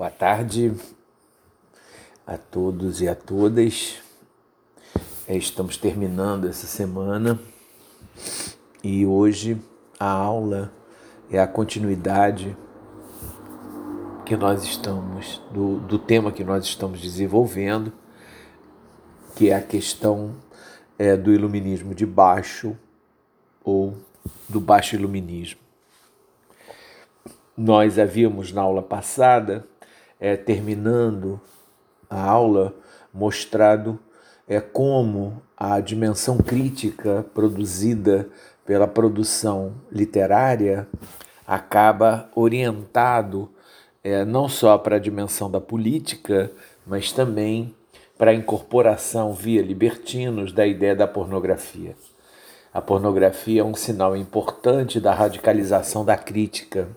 Boa tarde a todos e a todas. É, estamos terminando essa semana e hoje a aula é a continuidade que nós estamos do, do tema que nós estamos desenvolvendo, que é a questão é, do iluminismo de baixo ou do baixo iluminismo. Nós havíamos na aula passada é, terminando a aula, mostrado é, como a dimensão crítica produzida pela produção literária acaba orientado é, não só para a dimensão da política, mas também para a incorporação via libertinos da ideia da pornografia. A pornografia é um sinal importante da radicalização da crítica,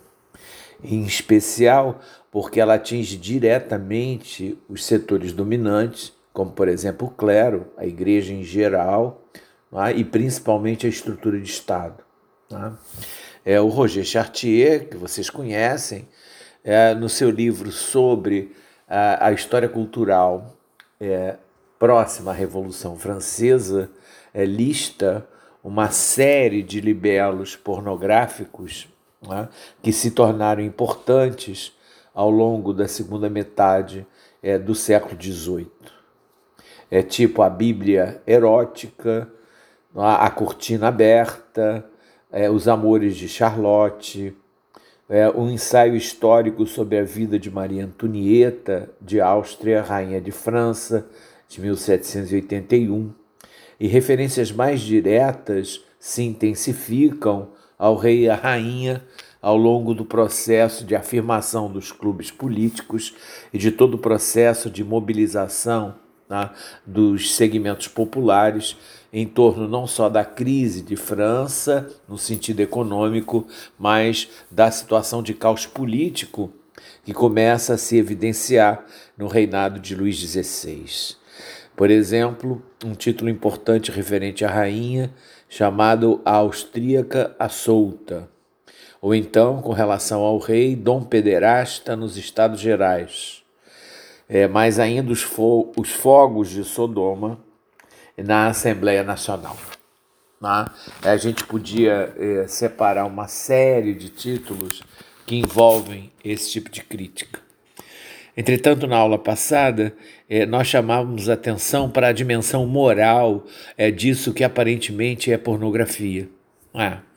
em especial porque ela atinge diretamente os setores dominantes, como por exemplo o clero, a igreja em geral, é? e principalmente a estrutura de Estado. É? é, o Roger Chartier, que vocês conhecem, é, no seu livro sobre a, a história cultural é, próxima à Revolução Francesa, é, lista uma série de libelos pornográficos é? que se tornaram importantes ao longo da segunda metade é, do século XVIII. É tipo a Bíblia erótica, a, Cortina Aberta, é, Os Amores de Charlotte, é, um ensaio histórico sobre a vida de Maria Antonieta de Áustria, rainha de França, de 1781, e referências mais diretas se intensificam ao rei e à rainha ao longo do processo de afirmação dos clubes políticos e de todo o processo de mobilização né, dos segmentos populares em torno não só da crise de França, no sentido econômico, mas da situação de caos político que começa a se evidenciar no reinado de Luís XVI. Por exemplo, um título importante referente à rainha, chamado A Austríaca a Solta, ou então com relação ao rei Dom Pederasta nos Estados Gerais. É, mais ainda os, fo os fogos de Sodoma na Assembleia Nacional. Né? A gente podia é, separar uma série de títulos que envolvem esse tipo de crítica. Entretanto, na aula passada, é, nós chamávamos atenção para a dimensão moral é, disso que aparentemente é pornografia. É.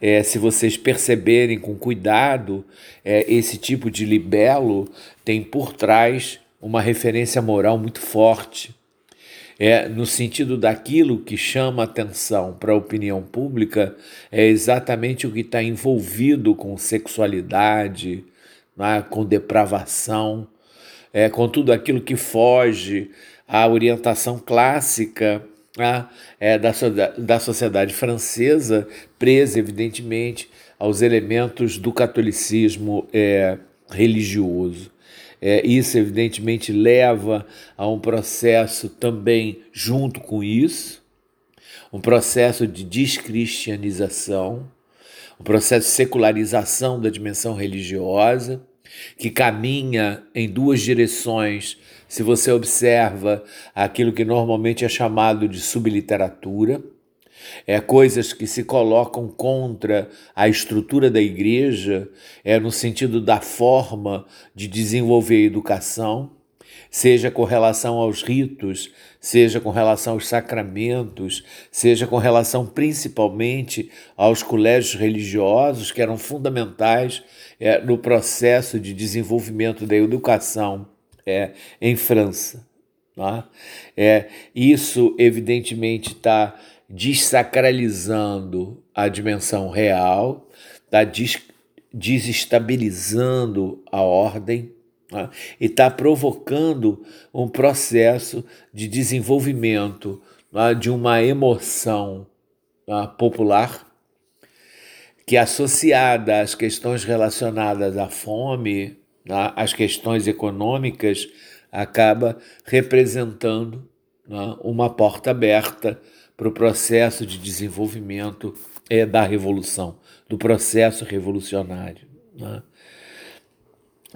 É, se vocês perceberem com cuidado, é, esse tipo de libelo tem por trás uma referência moral muito forte. É, no sentido daquilo que chama atenção para a opinião pública, é exatamente o que está envolvido com sexualidade, né, com depravação, é, com tudo aquilo que foge à orientação clássica né, é, da, da sociedade francesa, presa, evidentemente, aos elementos do catolicismo é, religioso. É, isso, evidentemente, leva a um processo também, junto com isso, um processo de descristianização, um processo de secularização da dimensão religiosa, que caminha em duas direções se você observa aquilo que normalmente é chamado de subliteratura, é coisas que se colocam contra a estrutura da igreja, é no sentido da forma de desenvolver a educação, seja com relação aos ritos, seja com relação aos sacramentos, seja com relação principalmente aos colégios religiosos que eram fundamentais é, no processo de desenvolvimento da educação é, em França. Tá? É, isso, evidentemente, está desacralizando a dimensão real, está des desestabilizando a ordem tá? e está provocando um processo de desenvolvimento tá? de uma emoção tá? popular que, associada às questões relacionadas à fome, as questões econômicas, acaba representando né, uma porta aberta para o processo de desenvolvimento da revolução, do processo revolucionário. Né.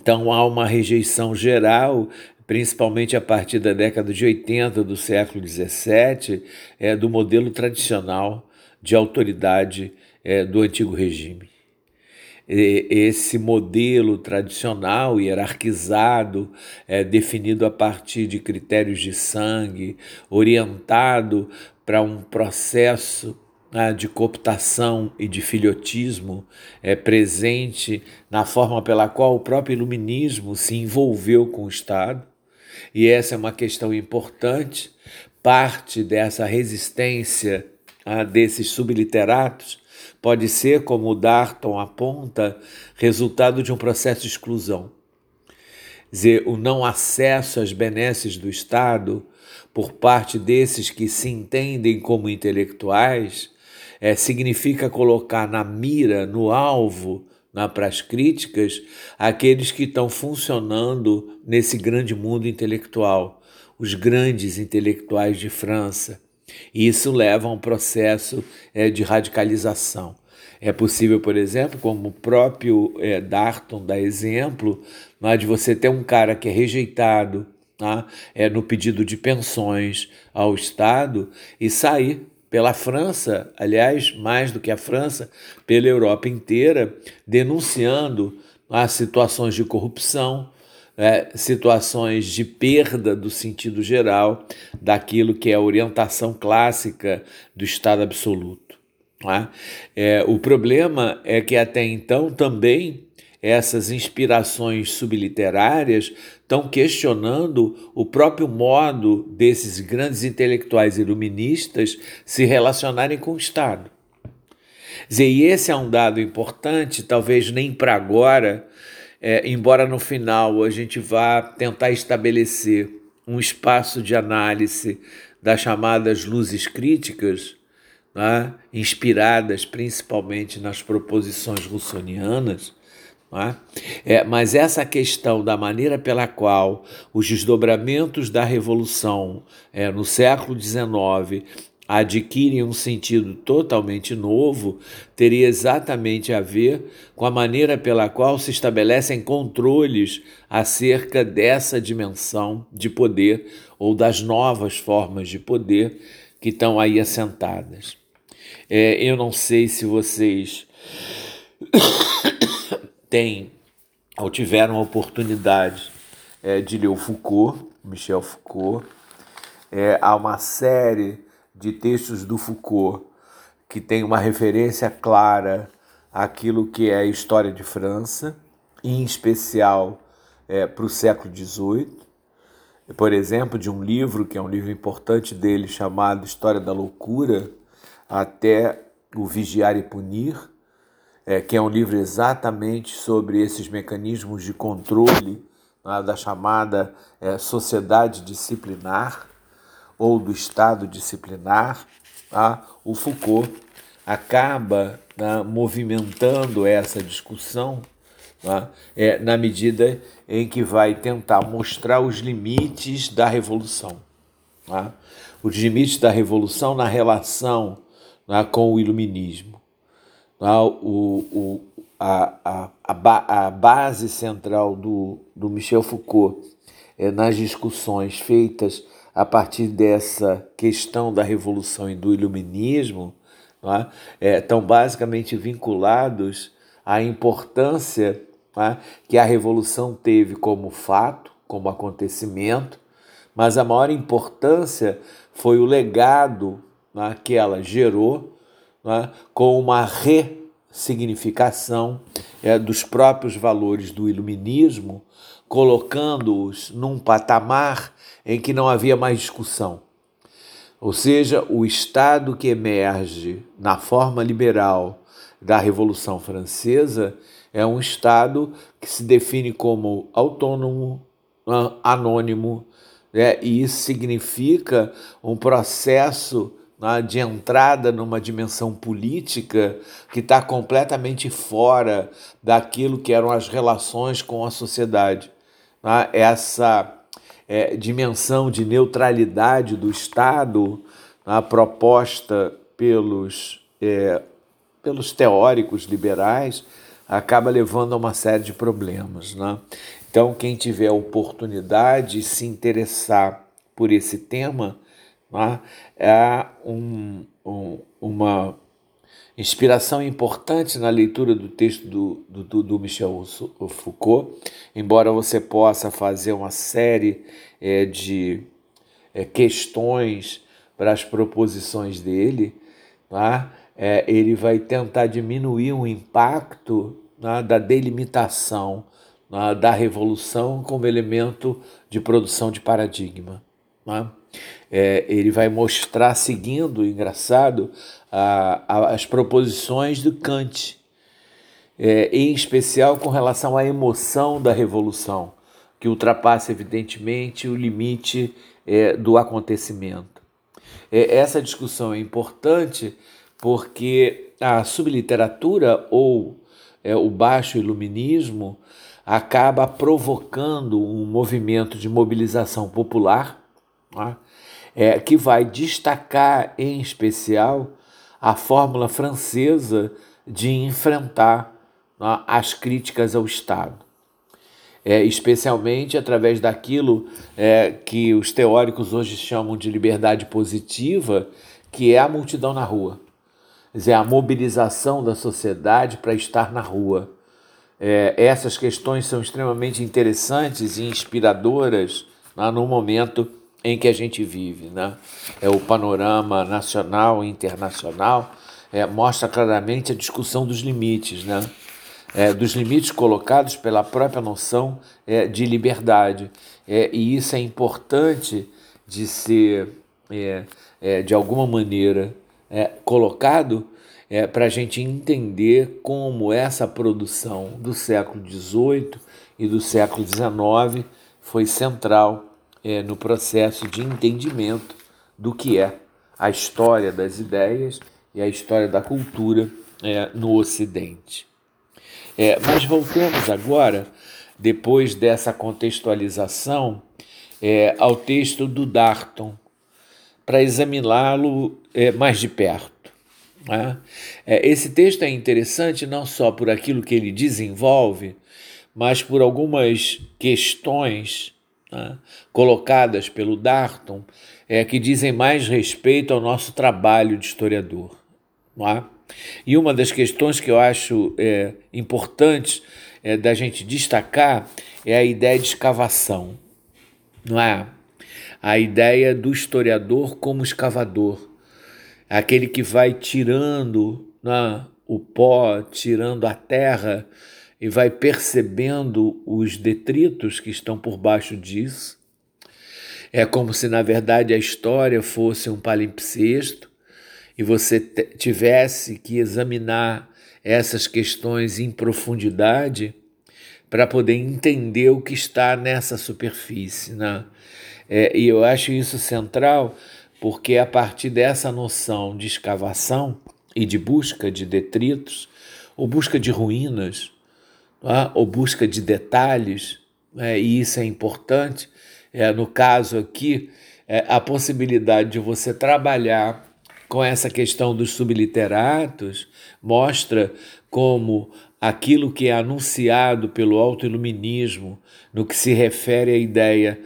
Então há uma rejeição geral, principalmente a partir da década de 80 do século 17, é, do modelo tradicional de autoridade é, do antigo regime esse modelo tradicional, hierarquizado, é, definido a partir de critérios de sangue, orientado para um processo né, de cooptação e de filhotismo é, presente na forma pela qual o próprio iluminismo se envolveu com o Estado. E essa é uma questão importante, parte dessa resistência ah, desses subliteratos pode ser, como o Darton aponta, resultado de um processo de exclusão. Dizer, o não acesso às benesses do Estado por parte desses que se entendem como intelectuais é, significa colocar na mira, no alvo, na, para as críticas, aqueles que estão funcionando nesse grande mundo intelectual, os grandes intelectuais de França e isso leva a um processo é, de radicalização. É possível, por exemplo, como o próprio é, Darton dá exemplo, é, de você ter um cara que é rejeitado tá, é, no pedido de pensões ao Estado e sair pela França, aliás, mais do que a França, pela Europa inteira, denunciando as situações de corrupção, é, situações de perda do sentido geral daquilo que é a orientação clássica do Estado absoluto. É? É, o problema é que até então também essas inspirações subliterárias estão questionando o próprio modo desses grandes intelectuais iluministas se relacionarem com o Estado. E esse é um dado importante, talvez nem para agora, é, embora no final a gente vá tentar estabelecer um espaço de análise das chamadas luzes críticas, né, inspiradas principalmente nas proposições russonianas, é? É, mas essa questão da maneira pela qual os desdobramentos da Revolução é, no século XIX adquirem um sentido totalmente novo, teria exatamente a ver com a maneira pela qual se estabelecem controles acerca dessa dimensão de poder ou das novas formas de poder que estão aí assentadas. É, eu não sei se vocês têm ou tiveram a oportunidade é, de ler o Foucault, Michel Foucault. É, há uma série de textos do Foucault que tem uma referência clara àquilo que é a história de França, em especial é, para o século XVIII. Por exemplo, de um livro que é um livro importante dele chamado História da Loucura, até o Vigiar e Punir, é, que é um livro exatamente sobre esses mecanismos de controle né, da chamada é, sociedade disciplinar ou do Estado disciplinar, tá? o Foucault acaba né, movimentando essa discussão tá? é, na medida em que vai tentar mostrar os limites da revolução. Tá? Os limites da revolução na relação né, com o iluminismo. Tá? O, o, a, a, a, base central do, do Michel Foucault é nas discussões feitas a partir dessa questão da revolução e do iluminismo, é? É, estão basicamente vinculados à importância é? que a revolução teve como fato, como acontecimento, mas a maior importância foi o legado é? que ela gerou é? com uma ressignificação é, dos próprios valores do iluminismo, colocando-os num patamar em que não havia mais discussão. Ou seja, o Estado que emerge na forma liberal da Revolução Francesa é um Estado que se define como autônomo, anônimo, né? e isso significa um processo né, de entrada numa dimensão política que está completamente fora daquilo que eram as relações com a sociedade. Né? Essa é, dimensão de neutralidade do Estado, a proposta pelos, é, pelos teóricos liberais, acaba levando a uma série de problemas. Né? Então, quem tiver oportunidade se interessar por esse tema, né, é um, um, uma inspiração importante na leitura do texto do, do, do Michel Foucault, embora você possa fazer uma série é, de é, questões para as proposições dele, tá? é, ele vai tentar diminuir o impacto né, da delimitação né, da revolução como elemento de produção de paradigma. Né? É, ele vai mostrar, seguindo, engraçado, a, a, as proposições do Kant, é, em especial com relação à emoção da revolução, que ultrapassa, evidentemente, o limite é, do acontecimento. É, essa discussão é importante porque a subliteratura ou é, o baixo iluminismo acaba provocando um movimento de mobilização popular né, é, que vai destacar, em especial, a fórmula francesa de enfrentar né, as críticas ao Estado. É, especialmente através daquilo é, que os teóricos hoje chamam de liberdade positiva, que é a multidão na rua. Quer dizer, a mobilização da sociedade para estar na rua. É, essas questões são extremamente interessantes e inspiradoras né, no momento em que a gente vive. Né? É, o panorama nacional e internacional é, mostra claramente a discussão dos limites, né? É, dos limites colocados pela própria noção é, de liberdade. É, e isso é importante de ser, é, é, de alguma maneira, colocado para a gente entender como essa produção do século XVIII e do século XIX foi central é, no processo de entendimento do que é a história das ideias e a história da cultura é, no Ocidente. É, mas voltemos agora, depois dessa contextualização, é, ao texto do Darton, para examiná-lo é, mais de perto. Né? É, esse texto é interessante não só por aquilo que ele desenvolve, mas por algumas questões né, colocadas pelo Darton é, que dizem mais respeito ao nosso trabalho de historiador. É? E uma das questões que eu acho é, importantes é, da gente destacar é a ideia de escavação. Não é? a ideia do historiador como escavador, aquele que vai tirando né, o pó, tirando a terra e vai percebendo os detritos que estão por baixo disso. É como se, na verdade, a história fosse um palimpsesto e você tivesse que examinar essas questões em profundidade para poder entender o que está nessa superfície. Né? É, e eu acho isso central porque a partir dessa noção de escavação e de busca de detritos, ou busca de ruínas, é? ou busca de detalhes, é, e isso é importante, é, no caso aqui, é, a possibilidade de você trabalhar com essa questão dos subliteratos mostra como aquilo que é anunciado pelo autoiluminismo no que se refere à ideia,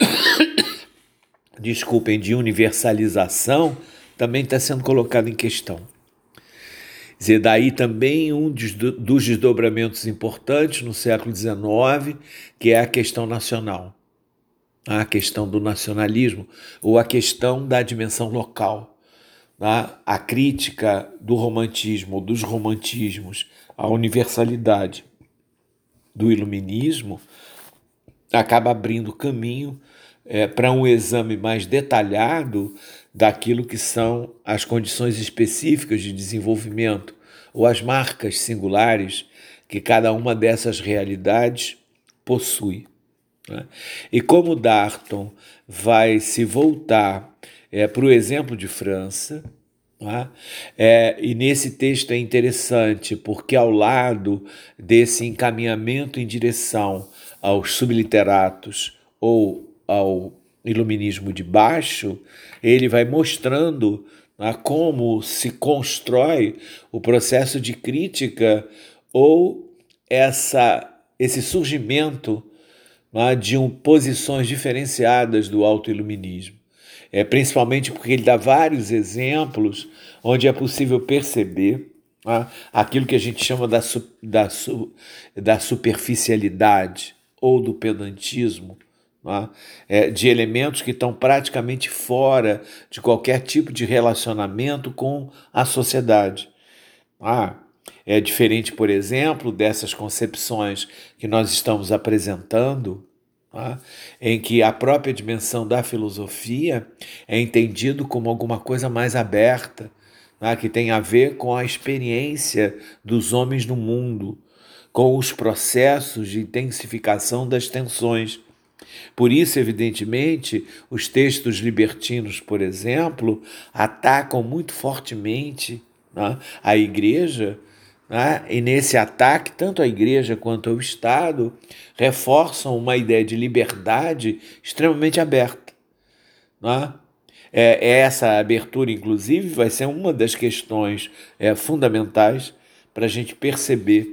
desculpem, de universalização, também está sendo colocado em questão. Dizer, daí também um dos desdobramentos importantes no século XIX, que é a questão nacional, a questão do nacionalismo, ou a questão da dimensão local, tá? a crítica do romantismo, dos romantismos, a universalidade do iluminismo acaba abrindo caminho é, para um exame mais detalhado daquilo que são as condições específicas de desenvolvimento ou as marcas singulares que cada uma dessas realidades possui. Né? E como Darton vai se voltar é, para o exemplo de França, é? é, e nesse texto é interessante porque, ao lado desse encaminhamento em direção aos subliteratos ou ao iluminismo de baixo, ele vai mostrando né, como se constrói o processo de crítica ou essa, esse surgimento né, de um, posições diferenciadas do autoiluminismo. É, principalmente porque ele dá vários exemplos onde é possível perceber né, aquilo que a gente chama da, da, da superficialidade ou do pedantismo, né, é, de elementos que estão praticamente fora de qualquer tipo de relacionamento com a sociedade. Ah, é diferente, por exemplo, dessas concepções que nós estamos apresentando, tá? em que a própria dimensão da filosofia é entendido como alguma coisa mais aberta, tá? que tem a ver com a experiência dos homens no mundo, com os processos de intensificação das tensões. Por isso, evidentemente, os textos libertinos, por exemplo, atacam muito fortemente né, a igreja né? E nesse ataque, tanto a igreja quanto o Estado reforçam uma ideia de liberdade extremamente aberta. Né? É, essa abertura, inclusive, vai ser uma das questões é, fundamentais para a gente perceber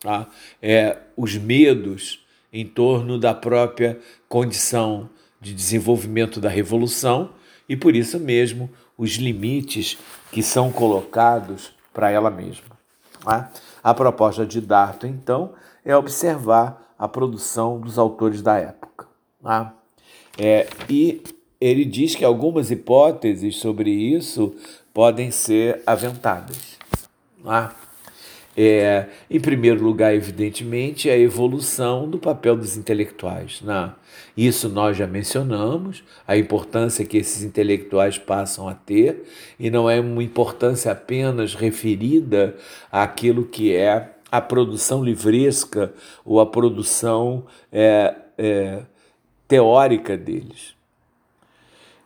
tá? é, os medos em torno da própria condição de desenvolvimento da revolução e, por isso mesmo, os limites que são colocados para ela mesma. Né? A proposta de Darton, então, é observar a produção dos autores da época. Né? É, e ele diz que algumas hipóteses sobre isso podem ser aventadas. É, em primeiro lugar, evidentemente, a evolução do papel dos intelectuais. Né? Isso nós já mencionamos, a importância que esses intelectuais passam a ter, e não é uma importância apenas referida àquilo que é a produção livresca ou a produção é, é, teórica deles,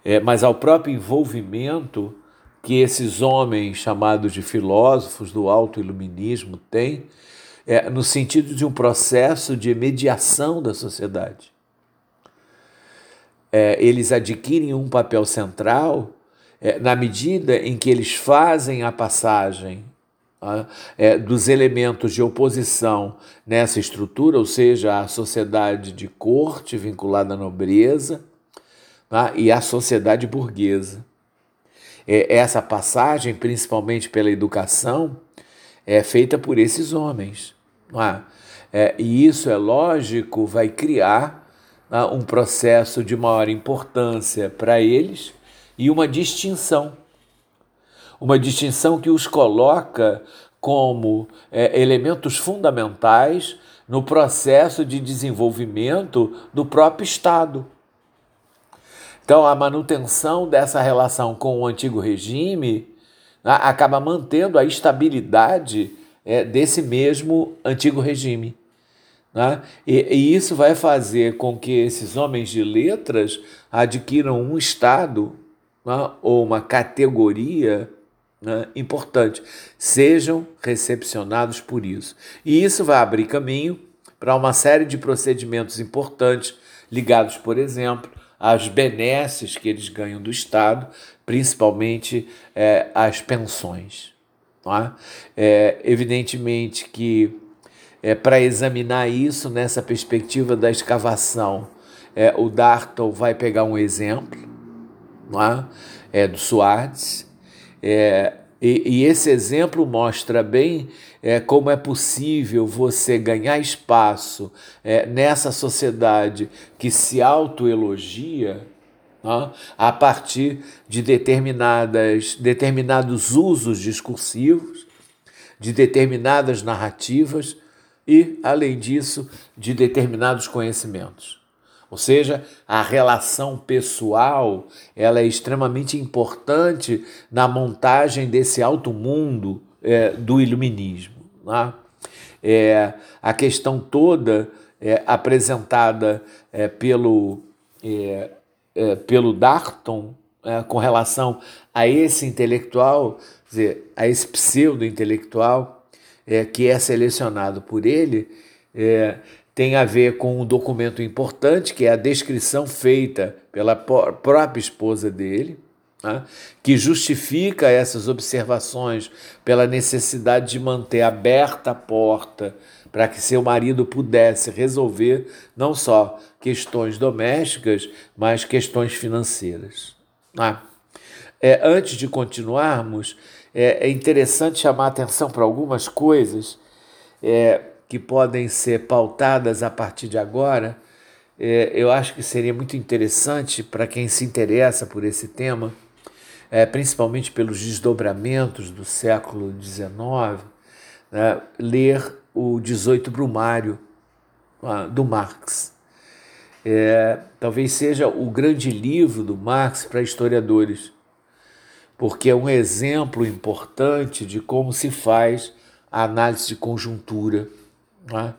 é, mas ao próprio envolvimento que esses homens chamados de filósofos do autoiluminismo têm é, no sentido de um processo de mediação da sociedade. É, eles adquirem um papel central é, na medida em que eles fazem a passagem é, dos elementos de oposição nessa estrutura, ou seja, a sociedade de corte vinculada à nobreza tá? e a sociedade burguesa essa passagem, principalmente pela educação, é feita por esses homens. É? É, e isso, é lógico, vai criar é, um processo de maior importância para eles e uma distinção. Uma distinção que os coloca como é, elementos fundamentais no processo de desenvolvimento do próprio Estado. Então, a manutenção dessa relação com o antigo regime né, acaba mantendo a estabilidade é, desse mesmo antigo regime. Né? E, e, isso vai fazer com que esses homens de letras adquiram um estado né, ou uma categoria né, importante, sejam recepcionados por isso. E isso vai abrir caminho para uma série de procedimentos importantes ligados, por exemplo, as benesses que eles ganham do Estado, principalmente é, as pensões. É? é? evidentemente que é, para examinar isso nessa perspectiva da escavação, é, o Darton vai pegar um exemplo é? do Suárez, e, e, esse exemplo mostra bem é, como é possível você ganhar espaço é, nessa sociedade que se autoelogia né, a partir de determinadas, determinados usos discursivos, de determinadas narrativas e, além disso, de determinados conhecimentos. Ou seja, a relação pessoal ela é extremamente importante na montagem desse alto mundo é, do iluminismo. Né? É, a questão toda é, apresentada é, pelo, é, é, pelo Darton é, com relação a esse intelectual, dizer, a esse pseudo-intelectual que é selecionado por ele, tem a ver com um documento importante, que é a descrição feita pela própria esposa dele, né, que justifica essas observações pela necessidade de manter aberta a porta para que seu marido pudesse resolver não só questões domésticas, mas questões financeiras. Ah. É, antes de continuarmos, é, é interessante chamar atenção para algumas coisas é, que podem ser pautadas a partir de agora. É, eu acho que seria muito interessante para quem se interessa por esse tema, é, principalmente pelos desdobramentos do século XIX, né, ler o 18 Brumário uh, do Marx. É, talvez seja o grande livro do Marx para historiadores, porque é um exemplo importante de como se faz a análise de conjuntura. Né?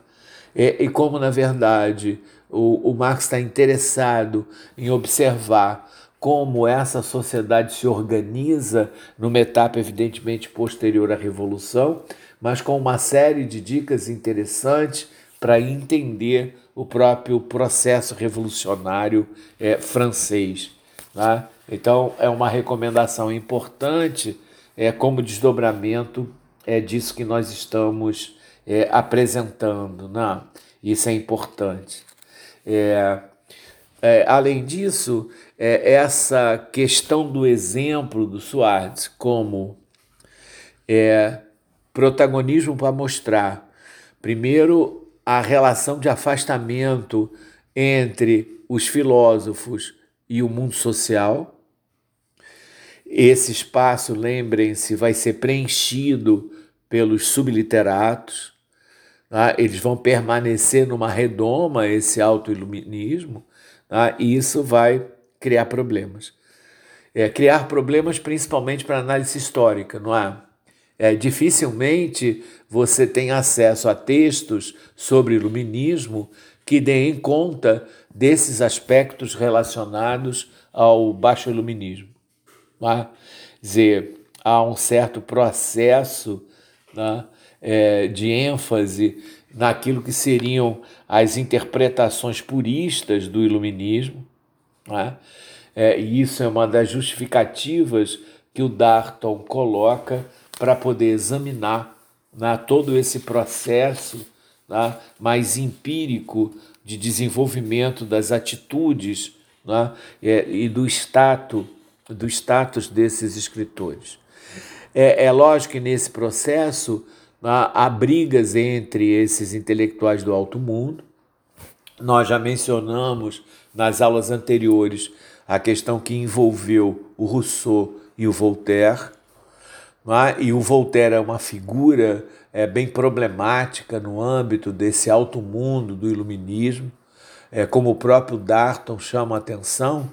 É, e como, na verdade, o, o Marx está interessado em observar como essa sociedade se organiza numa etapa evidentemente posterior à Revolução, mas com uma série de dicas interessantes para entender o próprio processo revolucionário é, francês. Né? Então, é uma recomendação importante é, como desdobramento é disso que nós estamos é, apresentando. Né? Isso é importante. É, é, além disso, é, essa questão do exemplo do Soares como é, protagonismo para mostrar, primeiro, a relação de afastamento entre os filósofos e o mundo social. Esse espaço, lembrem-se, vai ser preenchido pelos subliteratos. Tá? Eles vão permanecer numa redoma, esse autoiluminismo, tá? e isso vai criar problemas. É, criar problemas principalmente para análise histórica, não é? É, dificilmente você tem acesso a textos sobre iluminismo que deem conta desses aspectos relacionados ao baixo iluminismo. Tá? dizer, há um certo processo né, é, de ênfase naquilo que seriam as interpretações puristas do iluminismo. Né? É, e isso é uma das justificativas que o Darton coloca para poder examinar né, todo esse processo né, mais empírico de desenvolvimento das atitudes né, e do status, do status desses escritores. É, é lógico que nesse processo né, há brigas entre esses intelectuais do alto mundo. Nós já mencionamos nas aulas anteriores a questão que envolveu o Rousseau e o Voltaire. É? E o Voltaire é uma figura é, bem problemática no âmbito desse alto mundo do iluminismo, é, como o próprio Darton chama a atenção,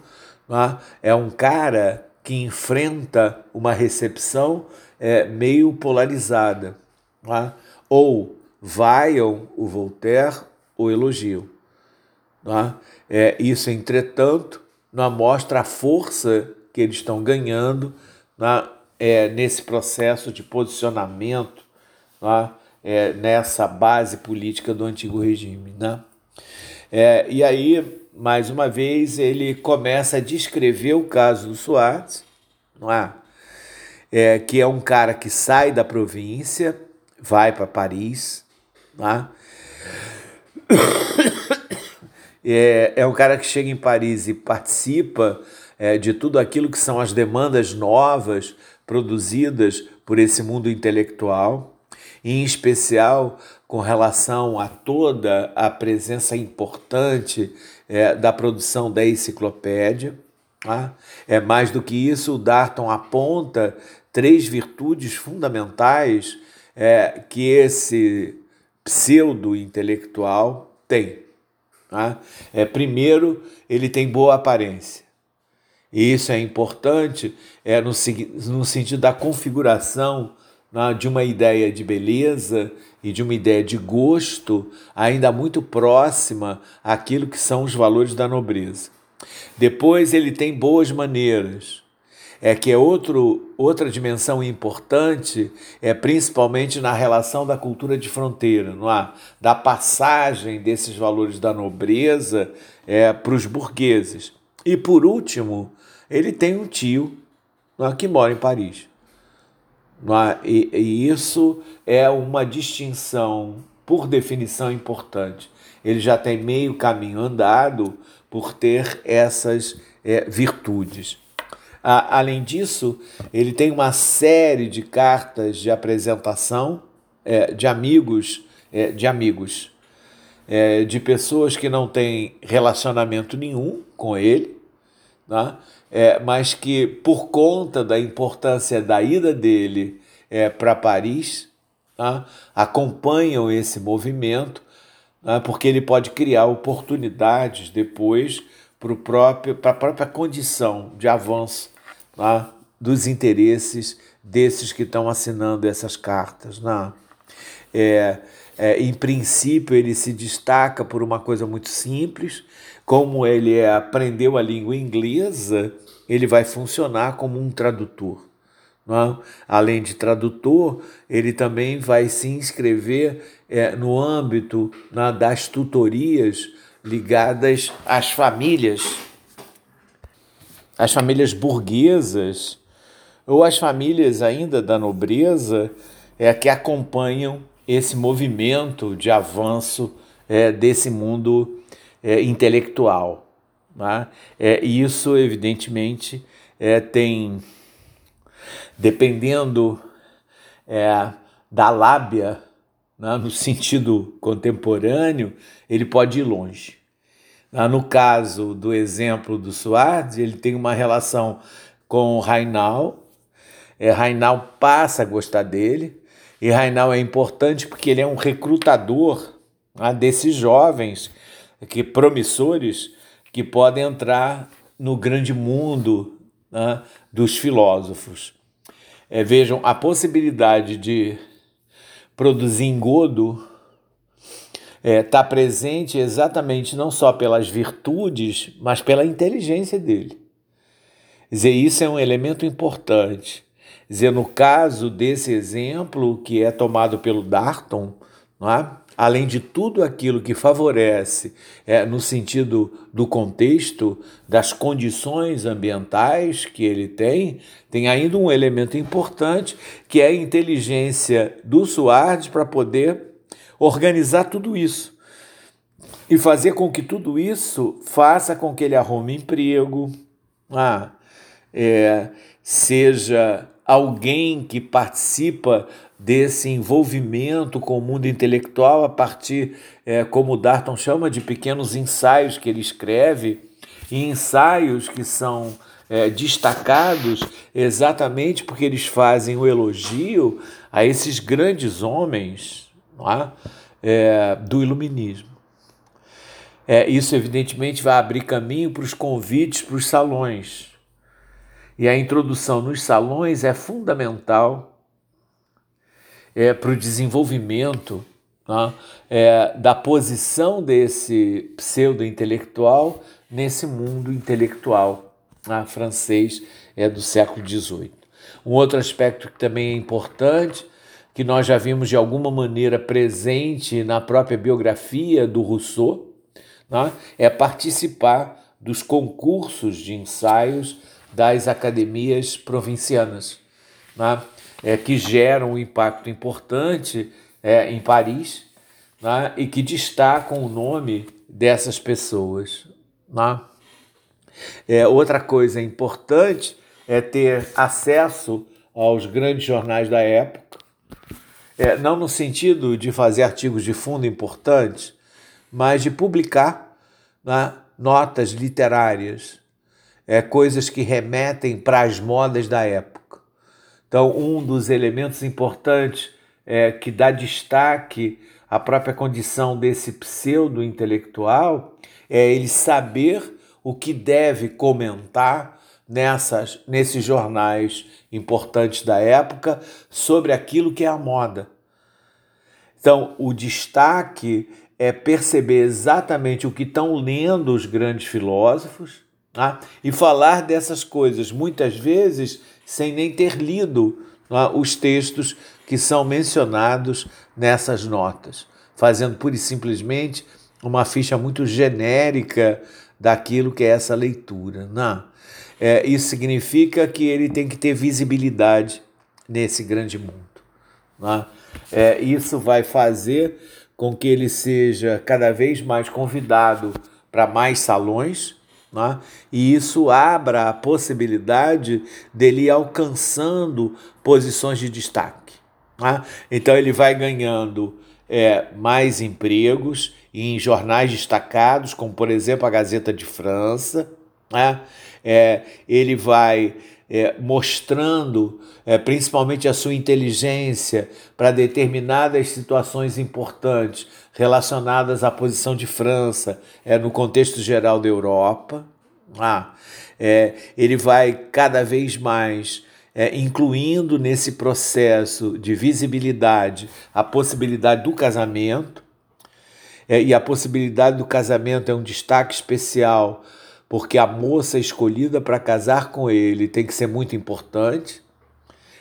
é? é um cara que enfrenta uma recepção é, meio polarizada. É? Ou vaiam o Voltaire ou elogiam. É? É, isso, entretanto, não mostra a força que eles estão ganhando na, é, nesse processo de posicionamento né, é, nessa base política do antigo regime. Né? É, e aí, mais uma vez, ele começa a descrever o caso do Soares, não é? É, que é um cara que sai da província, vai para Paris, é? É, é um cara que chega em Paris e participa é, de tudo aquilo que são as demandas novas produzidas por esse mundo intelectual, em especial com relação a toda a presença importante é, da produção da enciclopédia. Tá? É mais do que isso, o Darton aponta três virtudes fundamentais é, que esse pseudo-intelectual tem. Tá? É, primeiro, ele tem boa aparência. E isso é importante é, no, no sentido da configuração né, de uma ideia de beleza e de uma ideia de gosto ainda muito próxima àquilo que são os valores da nobreza. Depois ele tem boas maneiras, é que é outro, outra dimensão importante, é principalmente na relação da cultura de fronteira, não é? da passagem desses valores da nobreza é, para os burgueses. E por último, ele tem um tio que mora em Paris. E, e isso é uma distinção por definição, importante. Ele já tem meio caminho andado por ter essas é, virtudes. Além disso, ele tem uma série de cartas de apresentação é, de amigos, é, de amigos, é, de pessoas que não têm relacionamento nenhum com ele, né? É, mas que por conta da importância da ida dele é, para Paris, né? acompanham esse movimento, né? porque ele pode criar oportunidades depois para a própria condição de avanço né? dos interesses desses que estão assinando essas cartas. Né? É, é, em princípio, ele se destaca por uma coisa muito simples, como ele aprendeu a língua inglesa, ele vai funcionar como um tradutor. Não? É? Além de tradutor, ele também vai se inscrever é, no âmbito né, das tutorias ligadas às famílias, às famílias burguesas ou às famílias ainda da nobreza é, que acompanham esse movimento de avanço é, desse mundo é, intelectual. Né? É, isso, evidentemente, é, tem, dependendo é, da lábia, né, no sentido contemporâneo, ele pode ir longe. Né? No caso do exemplo do Suárez, ele tem uma relação com o Rainal, é, Rainal passa a gostar dele, e Rainal é importante porque ele é um recrutador né, desses jovens que promissores que podem entrar no grande mundo né, dos filósofos. É, vejam, a possibilidade de produzir engodo está é, tá presente exatamente não só pelas virtudes, mas pela inteligência dele. Quer dizer, isso é um elemento importante dizer, no caso desse exemplo que é tomado pelo Darton, é? Além de tudo aquilo que favorece é, no sentido do contexto, das condições ambientais que ele tem, tem ainda um elemento importante que é a inteligência do Suárez para poder organizar tudo isso e fazer com que tudo isso faça com que ele arrume emprego, ah, é, seja alguém que participa desse envolvimento com o mundo intelectual a partir, é, como Darton chama, de pequenos ensaios que ele escreve, e ensaios que são é, destacados exatamente porque eles fazem o elogio a esses grandes homens é? É, do iluminismo. É, isso, evidentemente, vai abrir caminho para os convites para os salões e a introdução nos salões é fundamental é, para o desenvolvimento né, é, da posição desse pseudo-intelectual nesse mundo intelectual né, francês é, do século XVIII. Um outro aspecto que também é importante, que nós já vimos de alguma maneira presente na própria biografia do Rousseau, né, é participar dos concursos de ensaios das academias provincianas, né? É, que geram um impacto importante é, em Paris né? e que destacam o nome dessas pessoas. Né? É, outra coisa importante é ter acesso aos grandes jornais da época, é, não no sentido de fazer artigos de fundo importantes, mas de publicar né, notas literárias, é, coisas que remetem para as modas da época. Então, um dos elementos importantes é, que dá destaque à própria condição desse pseudo-intelectual é ele saber o que deve comentar nessas, nesses jornais importantes da época sobre aquilo que é a moda. Então, o destaque é perceber exatamente o que estão lendo os grandes filósofos Tá? E falar dessas coisas, muitas vezes sem nem ter lido tá? os textos que são mencionados nessas notas, fazendo pura e simplesmente uma ficha muito genérica daquilo que é essa leitura. Não. É, isso significa que ele tem que ter visibilidade nesse grande mundo. Né? É, isso vai fazer com que ele seja cada vez mais convidado para mais salões, né? e isso abra a possibilidade dele ir alcançando posições de destaque. Né? Então ele vai ganhando é, mais empregos em jornais destacados, como por exemplo a Gazeta de França. Né? É, ele vai é, mostrando é, principalmente a sua inteligência para determinadas situações importantes relacionadas à posição de França é, no contexto geral da Europa. Ah, é, ele vai cada vez mais é, incluindo nesse processo de visibilidade a possibilidade do casamento. É, e a possibilidade do casamento é um destaque especial porque a moça escolhida para casar com ele tem que ser muito importante,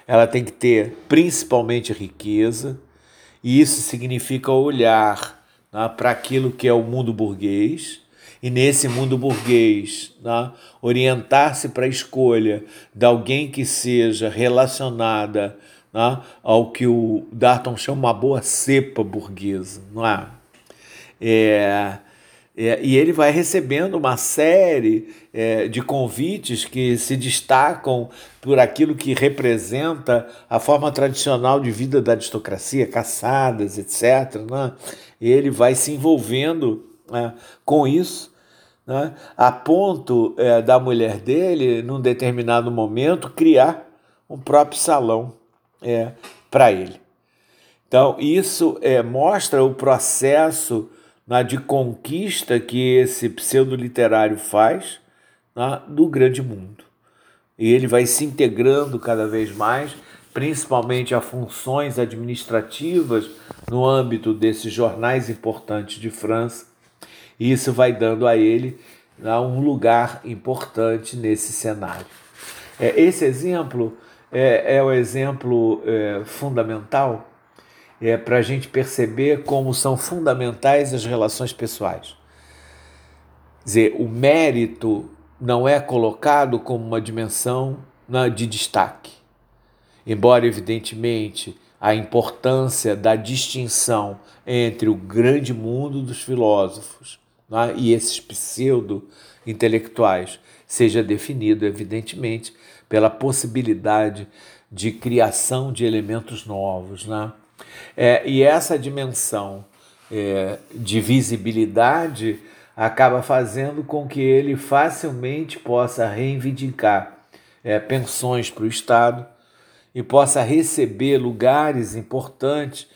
ela tem que ter principalmente riqueza, e isso significa olhar né, para aquilo que é o mundo burguês, e nesse mundo burguês, né, orientar-se para a escolha de alguém que seja relacionada né, ao que o Darton chama uma boa cepa burguesa, não é? é é, e ele vai recebendo uma série é, de convites que se destacam por aquilo que representa a forma tradicional de vida da aristocracia, caçadas, etc. Né? E ele vai se envolvendo né, com isso, né, a ponto é, da mulher dele, num determinado momento, criar um próprio salão é, para ele. Então, isso é, mostra o processo na de conquista que esse pseudo-literário faz né, do grande mundo. E ele vai se integrando cada vez mais, principalmente a funções administrativas no âmbito desses jornais importantes de França. E isso vai dando a ele um lugar importante nesse cenário. É, esse exemplo é, é o exemplo é, fundamental é, para a gente perceber como são fundamentais as relações pessoais. Quer dizer, o mérito não é colocado como uma dimensão né, de destaque. Embora, evidentemente, a importância da distinção entre o grande mundo dos filósofos né, e esses pseudo-intelectuais seja definido, evidentemente, pela possibilidade de criação de elementos novos. Né? É, e essa dimensão é, de visibilidade acaba fazendo com que ele facilmente possa reivindicar é, pensões para o Estado e possa receber lugares importantes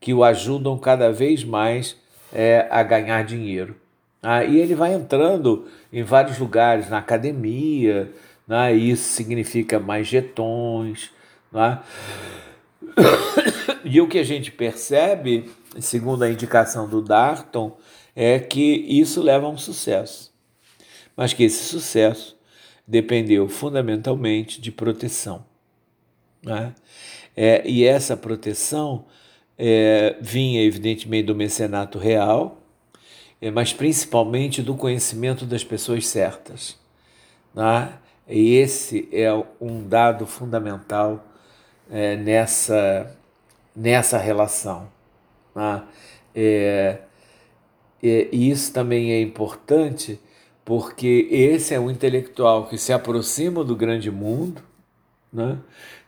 que o ajudam cada vez mais é, a ganhar dinheiro. Ah, e ele vai entrando em vários lugares, na academia, né, isso significa mais jetões. Né? E o que a gente percebe, segundo a indicação do Darton, é que isso leva a um sucesso, mas que esse sucesso dependeu fundamentalmente de proteção. Né? É, e essa proteção é, vinha, evidentemente, do mecenato real, é, mas principalmente do conhecimento das pessoas certas. Né? E esse é um dado fundamental é, nessa, nessa relação. Né? E isso também é importante porque esse é um intelectual que se aproxima do grande mundo, né?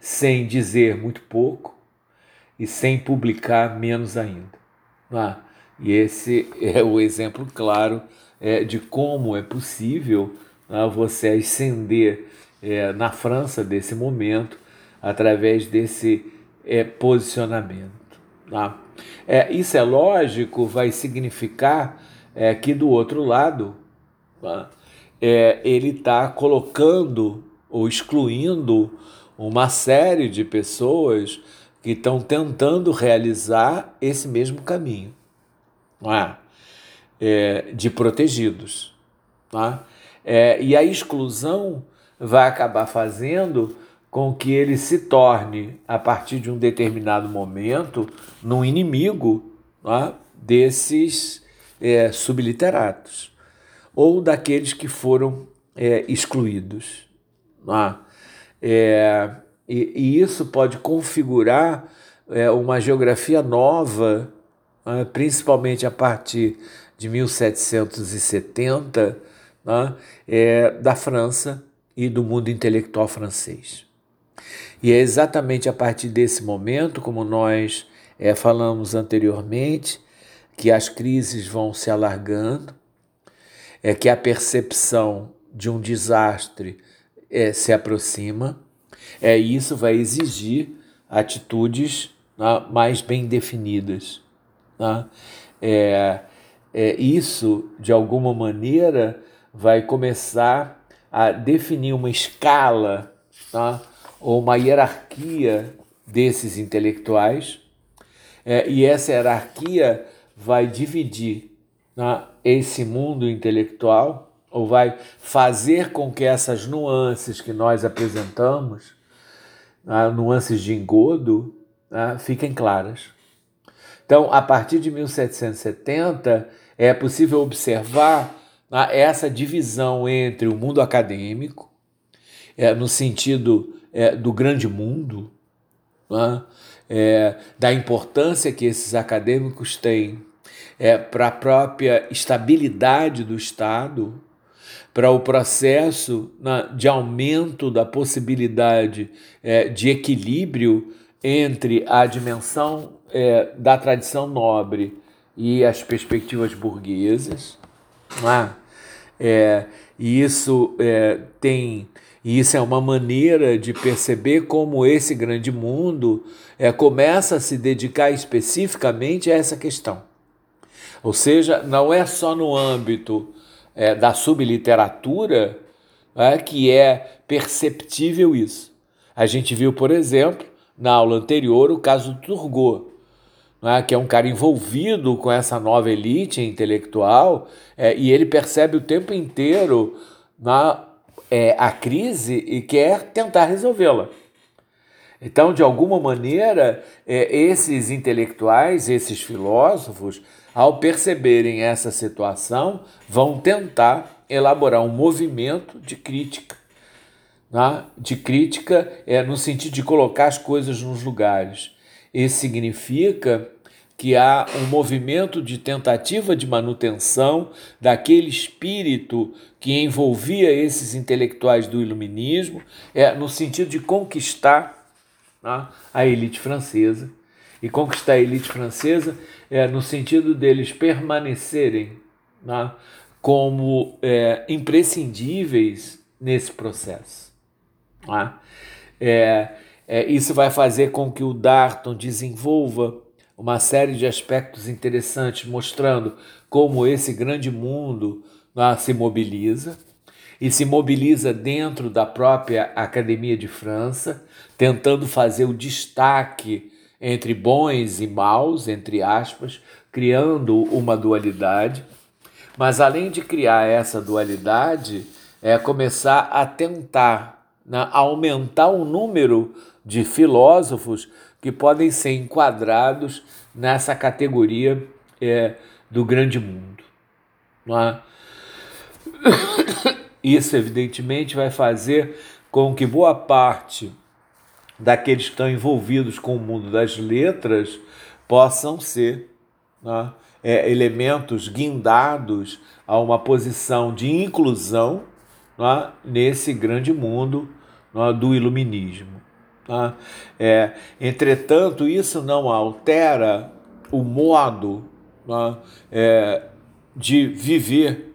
sem dizer muito pouco e sem publicar menos ainda. Né? E esse é o exemplo claro é, de como é possível né, você ascender é, na França desse momento através desse é, posicionamento. Tá? É, isso é lógico, vai significar é, que do outro lado tá? é, ele está colocando ou excluindo uma série de pessoas que estão tentando realizar esse mesmo caminho tá? é, de protegidos. Tá? É, e a exclusão vai acabar fazendo com que ele se torne, a partir de um determinado momento, num inimigo é, desses é, subliteratos ou daqueles que foram é, excluídos. É, e, e, isso pode configurar é, uma geografia nova né, principalmente a partir de 1770, né, é, da França e do mundo intelectual francês. E é exatamente a partir desse momento, como nós é, falamos anteriormente, que as crises vão se alargando, é que a percepção de um desastre é, se aproxima, é isso vai exigir atitudes né, mais bem definidas. Né? É, é, isso, de alguma maneira, vai começar a definir uma escala tá? Ou uma hierarquia desses intelectuais, é, e essa hierarquia vai dividir né, esse mundo intelectual, ou vai fazer com que essas nuances que nós apresentamos, né, nuances de engodo, né, fiquem claras. Então, a partir de 1770, é possível observar né, essa divisão entre o mundo acadêmico, é, no sentido é, do grande mundo, né, é, da importância que esses acadêmicos têm é, para a própria estabilidade do Estado, para o processo né, de aumento da possibilidade é, de equilíbrio entre a dimensão é, da tradição nobre e as perspectivas burguesas. Né? É, e isso é, tem e isso é uma maneira de perceber como esse grande mundo é, começa a se dedicar especificamente a essa questão. Ou seja, não é só no âmbito é, da subliteratura é, que é perceptível isso. A gente viu, por exemplo, na aula anterior, o caso do Turgot, é, que é um cara envolvido com essa nova elite intelectual é, e ele percebe o tempo inteiro na, é, a crise e quer tentar resolvê-la. Então, de alguma maneira, é, esses intelectuais, esses filósofos, ao perceberem essa situação, vão tentar elaborar um movimento de crítica. Né? De crítica é no sentido de colocar as coisas nos lugares. Isso significa que há um movimento de tentativa de manutenção daquele espírito que envolvia esses intelectuais do iluminismo, é, no sentido de conquistar né, a elite francesa. E conquistar a elite francesa é no sentido deles permanecerem né, como é, imprescindíveis nesse processo. Né? É, é, isso vai fazer com que o Darton desenvolva uma série de aspectos interessantes mostrando como esse grande mundo né, se mobiliza e se mobiliza dentro da própria Academia de França, tentando fazer o destaque entre bons e maus, entre aspas, criando uma dualidade. Mas além de criar essa dualidade, é começar a tentar né, aumentar o número de filósofos que podem ser enquadrados nessa categoria é, do grande mundo. É? Isso, evidentemente, vai fazer com que boa parte daqueles que estão envolvidos com o mundo das letras possam ser é? É, elementos guindados a uma posição de inclusão é? nesse grande mundo do iluminismo. Tá? É, entretanto, isso não altera o modo tá? é, de viver,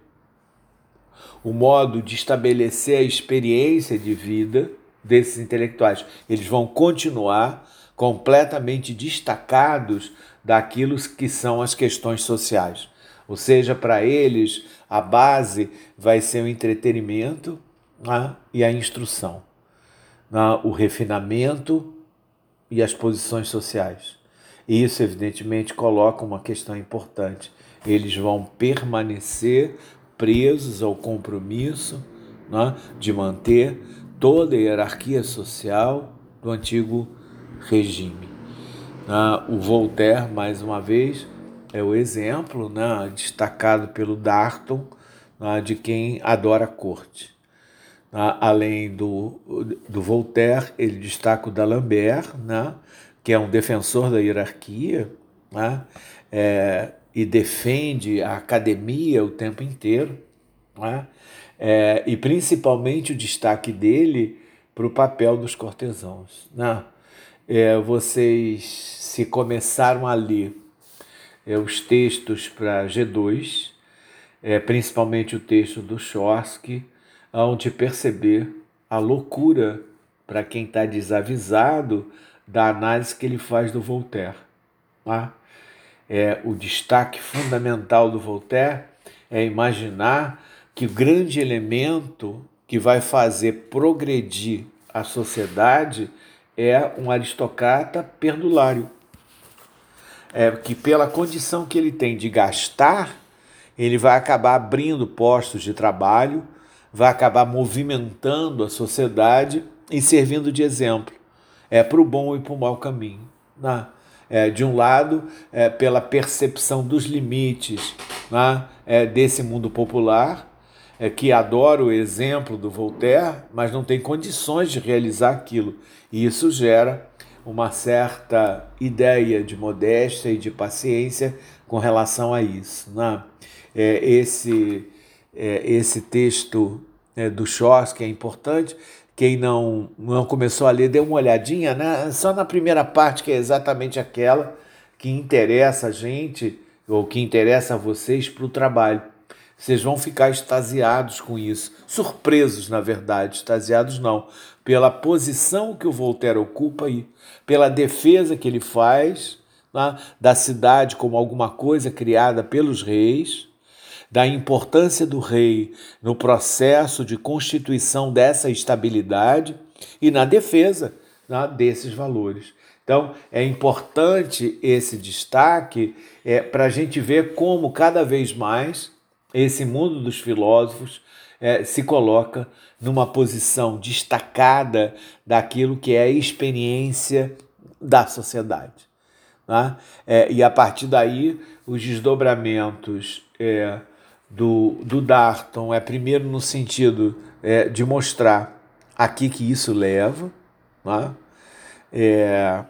o modo de estabelecer a experiência de vida desses intelectuais. Eles vão continuar completamente destacados daquilo que são as questões sociais. Ou seja, para eles, a base vai ser o entretenimento né, e a instrução o refinamento e as posições sociais. E isso, evidentemente, coloca uma questão importante. Eles vão permanecer presos ao compromisso né, de manter toda a hierarquia social do antigo regime. o Voltaire, mais uma vez, é o exemplo né, destacado pelo Darton né, de quem adora a corte. Né? Além do, do Voltaire, ele destaca o D'Alembert, né? que é um defensor da hierarquia, né? é, e defende a academia o tempo inteiro, é? É, e principalmente o destaque dele para o papel dos cortesãos. Né? É, vocês, se começaram a ler é, os textos para G2, é, principalmente o texto do Chorske, onde perceber a loucura para quem está desavisado da análise que ele faz do Voltaire. Tá? É, o destaque fundamental do Voltaire é imaginar que o grande elemento que vai fazer progredir a sociedade é um aristocrata perdulário. É que pela condição que ele tem de gastar, ele vai acabar abrindo postos de trabalho, vai acabar movimentando a sociedade e servindo de exemplo, é para o bom e para o mau caminho. Né? É, de um lado, é, pela percepção dos limites né, é, desse mundo popular, é, que adora o exemplo do Voltaire, mas não tem condições de realizar aquilo. E isso gera uma certa ideia de modéstia e de paciência com relação a isso. Né? É, esse, é, esse texto é, do que é importante. Quem não, não começou a ler, dê uma olhadinha, né? só na primeira parte, que é exatamente aquela que interessa a gente, ou que interessa a vocês para o trabalho. Vocês vão ficar extasiados com isso, surpresos, na verdade, extasiados não, pela posição que o Voltaire ocupa aí, pela defesa que ele faz né, da cidade como alguma coisa criada pelos reis, da importância do rei no processo de constituição dessa estabilidade e na defesa né, desses valores. Então, é importante esse destaque é, para a gente ver como cada vez mais esse mundo dos filósofos é, se coloca numa posição destacada daquilo que é a experiência da sociedade. Né? É, e a partir daí, os desdobramentos é, do, do Darton é primeiro no sentido é, de mostrar aqui que isso leva, né? é,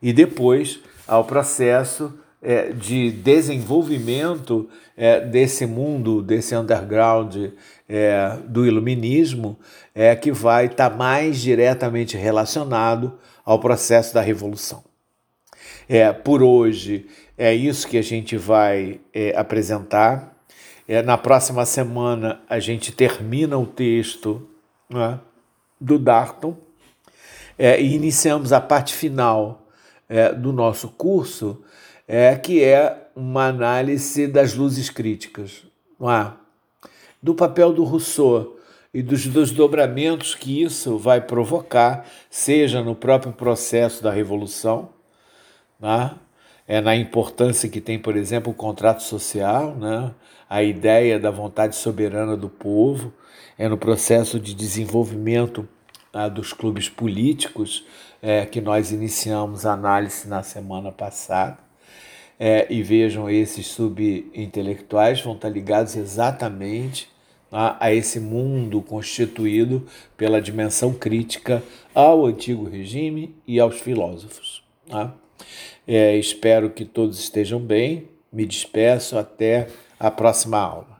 e depois ao processo é, de desenvolvimento é, desse mundo, desse underground é, do iluminismo, é, que vai estar tá mais diretamente relacionado ao processo da revolução. É, por hoje é isso que a gente vai é, apresentar. É, na próxima semana a gente termina o texto né, do Darton é, e iniciamos a parte final é, do nosso curso é, que é uma análise das luzes críticas, é? do papel do Rousseau e dos desdobramentos que isso vai provocar, seja no próprio processo da Revolução, né? É na importância que tem, por exemplo, o contrato social, né? a ideia da vontade soberana do povo, é no processo de desenvolvimento né, dos clubes políticos é, que nós iniciamos a análise na semana passada é, e vejam esses subintelectuais vão estar ligados exatamente a, a esse mundo constituído pela dimensão crítica ao antigo regime e aos filósofos. Tá? É, espero que todos estejam bem. Me despeço até a próxima aula.